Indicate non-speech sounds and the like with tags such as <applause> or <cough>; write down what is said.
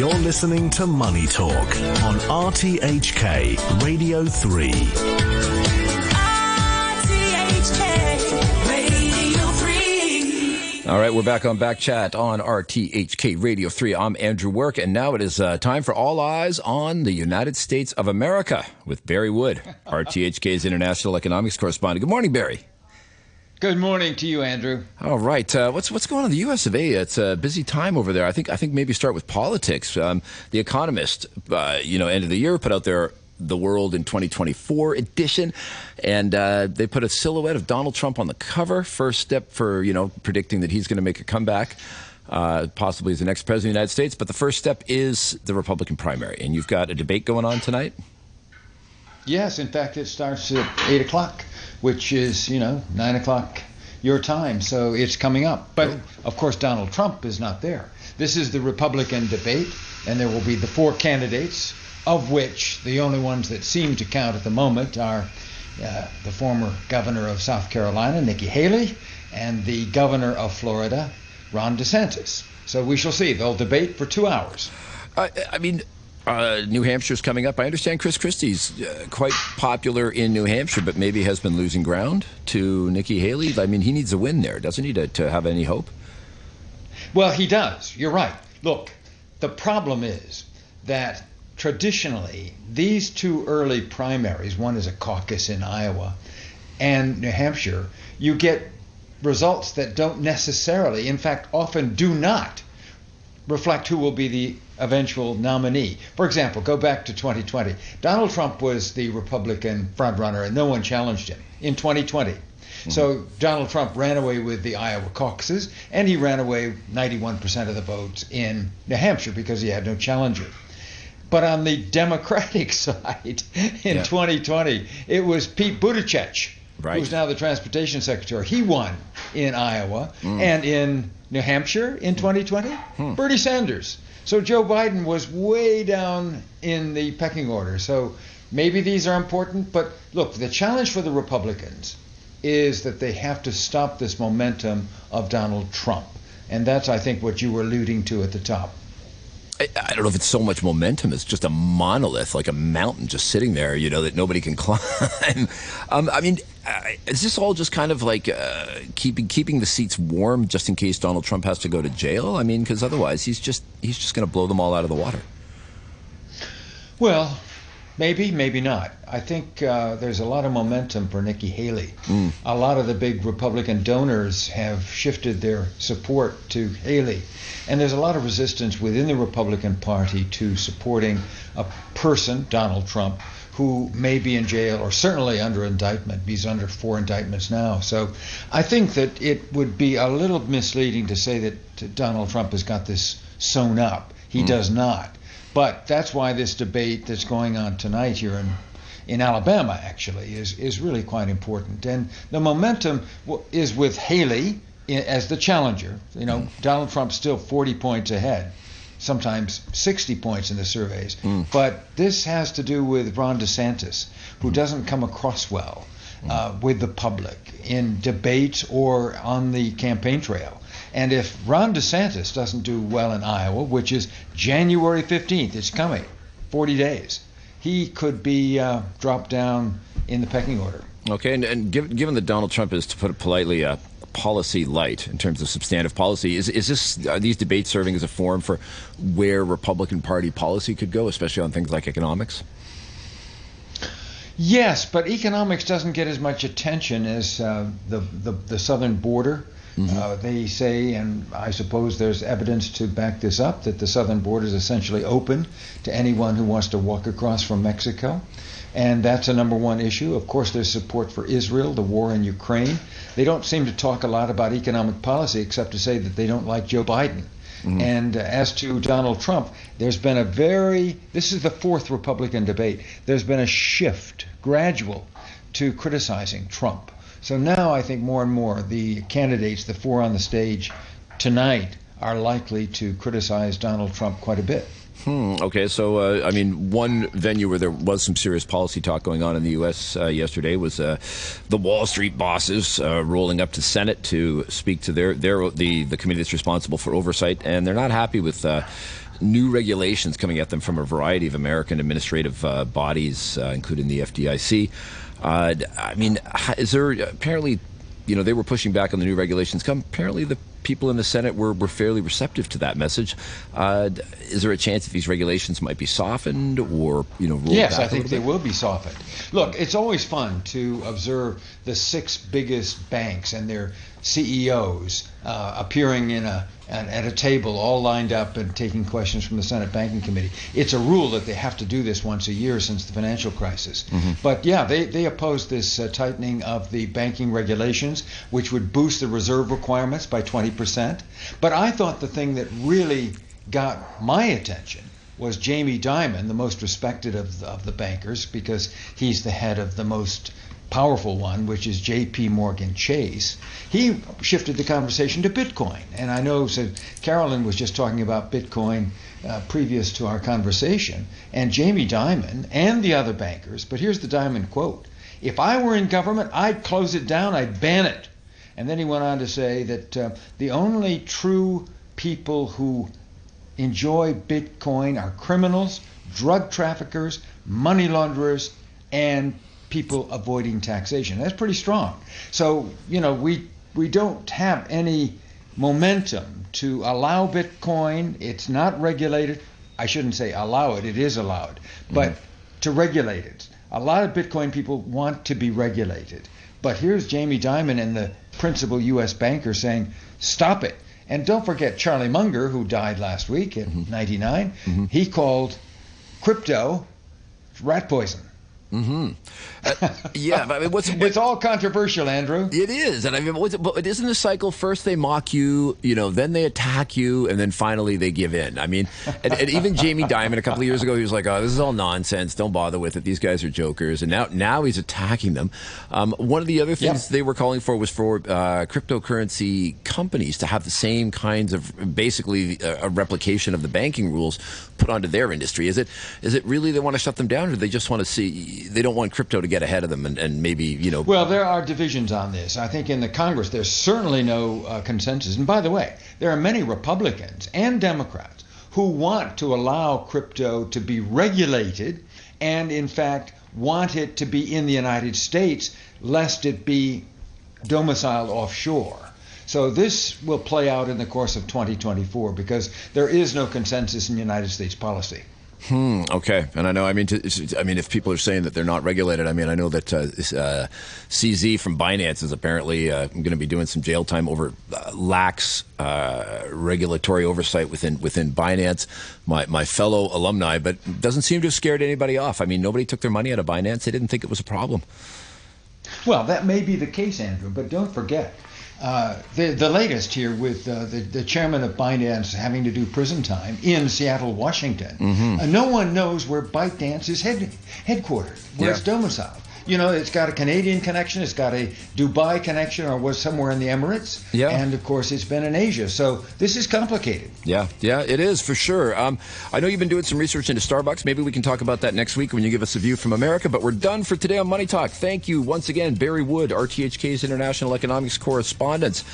You're listening to Money Talk on RTHK Radio 3. All right, we're back on Back Chat on RTHK Radio 3. I'm Andrew Work, and now it is uh, time for All Eyes on the United States of America with Barry Wood, <laughs> RTHK's international economics correspondent. Good morning, Barry. Good morning to you, Andrew. All right, uh, what's what's going on in the U.S. of A? It's a busy time over there. I think I think maybe start with politics. Um, the Economist, uh, you know, end of the year put out their the World in 2024 edition, and uh, they put a silhouette of Donald Trump on the cover. First step for you know predicting that he's going to make a comeback. Uh, possibly as the next president of the United States, but the first step is the Republican primary, and you've got a debate going on tonight. Yes, in fact, it starts at eight o'clock, which is you know nine o'clock your time, so it's coming up. But of course, Donald Trump is not there. This is the Republican debate, and there will be the four candidates of which the only ones that seem to count at the moment are uh, the former governor of South Carolina, Nikki Haley, and the governor of Florida, Ron DeSantis. So we shall see. They'll debate for two hours. Uh, I mean, uh, New Hampshire's coming up. I understand Chris Christie's uh, quite popular in New Hampshire, but maybe has been losing ground to Nikki Haley. I mean, he needs a win there, doesn't he, to, to have any hope? Well, he does. You're right. Look, the problem is that traditionally, these two early primaries, one is a caucus in Iowa and New Hampshire, you get results that don't necessarily, in fact, often do not reflect who will be the eventual nominee. For example, go back to 2020. Donald Trump was the Republican frontrunner and no one challenged him in 2020. Mm-hmm. So Donald Trump ran away with the Iowa caucuses and he ran away 91% of the votes in New Hampshire because he had no challenger. But on the <laughs> Democratic <laughs> side in yeah. 2020, it was Pete Buttigieg, right. who's now the transportation secretary. He won in Iowa mm. and in New Hampshire in 2020, hmm. Bernie Sanders. So Joe Biden was way down in the pecking order. So maybe these are important, but look, the challenge for the Republicans is that they have to stop this momentum of Donald Trump. And that's, I think, what you were alluding to at the top. I, I, don't know if it's so much momentum. It's just a monolith, like a mountain just sitting there, you know, that nobody can <laughs> climb. um, I mean, uh, is this all just kind of like uh, keeping keeping the seats warm just in case Donald Trump has to go to jail? I mean, because otherwise he's just he's just going to blow them all out of the water. Well, Maybe, maybe not. I think uh, there's a lot of momentum for Nikki Haley. Mm. A lot of the big Republican donors have shifted their support to Haley. And there's a lot of resistance within the Republican Party to supporting a person, Donald Trump, who may be in jail or certainly under indictment. He's under four indictments now. So I think that it would be a little misleading to say that Donald Trump has got this sewn up. He mm. does not. But that's why this debate that's going on tonight here in in Alabama actually is is really quite important. And the momentum is with Haley as the challenger. You know, mm. Donald Trump's still 40 points ahead, sometimes 60 points in the surveys. Mm. But this has to do with Ron DeSantis, who mm. doesn't come across well mm. uh, with the public in debates or on the campaign trail. And if Ron DeSantis doesn't do well in Iowa, which is January 15th, it's coming, 40 days, he could be uh, dropped down in the pecking order. Okay, and, and given, given that Donald Trump is, to put it politely, a policy light in terms of substantive policy, is, is this are these debates serving as a forum for where Republican Party policy could go, especially on things like economics? Yes, but economics doesn't get as much attention as uh, the, the, the southern border. Mm-hmm. Uh, they say, and I suppose there's evidence to back this up, that the southern border is essentially open to anyone who wants to walk across from Mexico. And that's a number one issue. Of course, there's support for Israel, the war in Ukraine. They don't seem to talk a lot about economic policy except to say that they don't like Joe Biden. Mm-hmm. And uh, as to Donald Trump, there's been a very, this is the fourth Republican debate, there's been a shift, gradual, to criticizing Trump. So now I think more and more the candidates, the four on the stage tonight, are likely to criticize Donald Trump quite a bit. Hmm, okay, so uh, I mean, one venue where there was some serious policy talk going on in the U.S. Uh, yesterday was uh, the Wall Street bosses uh, rolling up to Senate to speak to their their the the committee that's responsible for oversight, and they're not happy with uh, new regulations coming at them from a variety of American administrative uh, bodies, including the FDIC. Uh, I mean, is there apparently, you know, they were pushing back on the new regulations. Come, apparently the people in the Senate were, were fairly receptive to that message. Uh, is there a chance that these regulations might be softened or you know? yes, I think they will be softened. Look, it's always fun to observe the six biggest banks and their CEOs uh, appearing in a at a table, all lined up and taking questions from the Senate Banking Committee. It's a rule that they have to do this once a year since the financial crisis. Mm-hmm. But yeah, they, they opposed this uh, tightening of the banking regulations, which would boost the reserve requirements by 20%. But I thought the thing that really got my attention was Jamie Dimon, the most respected of the, of the bankers, because he's the head of the most powerful one, which is J.P. Morgan Chase, he shifted the conversation to Bitcoin. And I know so Carolyn was just talking about Bitcoin uh, previous to our conversation, and Jamie Dimon and the other bankers. But here's the Dimon quote: "If I were in government, I'd close it down. I'd ban it." And then he went on to say that uh, the only true people who enjoy Bitcoin are criminals, drug traffickers, money launderers, and people avoiding taxation. That's pretty strong. So, you know, we we don't have any momentum to allow Bitcoin. It's not regulated. I shouldn't say allow it, it is allowed, but mm-hmm. to regulate it. A lot of Bitcoin people want to be regulated. But here's Jamie Dimon and the principal U.S. banker saying, stop it. And don't forget Charlie Munger, who died last week at mm-hmm. 99. Mm-hmm. He called crypto rat poison. Mm-hmm. Uh, <laughs> yeah, I mean, what's, what, it's all controversial, Andrew. It is, and I mean, what's, but isn't the cycle? First they mock you, you know, then they attack you, and then finally they give in. I mean, and, and even Jamie Dimon a couple of years ago, he was like, "Oh, this is all nonsense. Don't bother with it. These guys are jokers." And now, now he's attacking them. Um, one of the other things yep. they were calling for was for uh, cryptocurrency companies to have the same kinds of, basically, a, a replication of the banking rules put onto their industry. Is it? Is it really they want to shut them down, or do they just want to see? They don't want crypto to get ahead of them and, and maybe you know. Well, there are divisions on this. I think in the Congress there's certainly no uh, consensus. And by the way, there are many Republicans and Democrats who want to allow crypto to be regulated, and in fact want it to be in the United States, lest it be domiciled offshore. So this will play out in the course of 2024 because there is no consensus in United States policy. Hmm. Okay. And I know. I mean, to, I mean, if people are saying that they're not regulated, I mean, I know that uh, uh, CZ from Binance is apparently uh, going to be doing some jail time over uh, lax uh, regulatory oversight within within Binance. My my fellow alumni, but doesn't seem to have scared anybody off. I mean, nobody took their money out of Binance. They didn't think it was a problem. Well, that may be the case, Andrew. But don't forget uh, the, the latest here with uh, the, the chairman of Binance having to do prison time in Seattle, Washington. Mm-hmm. Uh, no one knows where Binance is head, headquartered, where yeah. it's domiciled you know, it's got a Canadian connection, it's got a Dubai connection, or was somewhere in the Emirates. Yeah. And of course, it's been in Asia. So this is complicated. Yeah, yeah, it is for sure. Um, I know you've been doing some research into Starbucks. Maybe we can talk about that next week when you give us a view from America. But we're done for today on Money Talk. Thank you once again, Barry Wood, RTHK's international economics correspondent.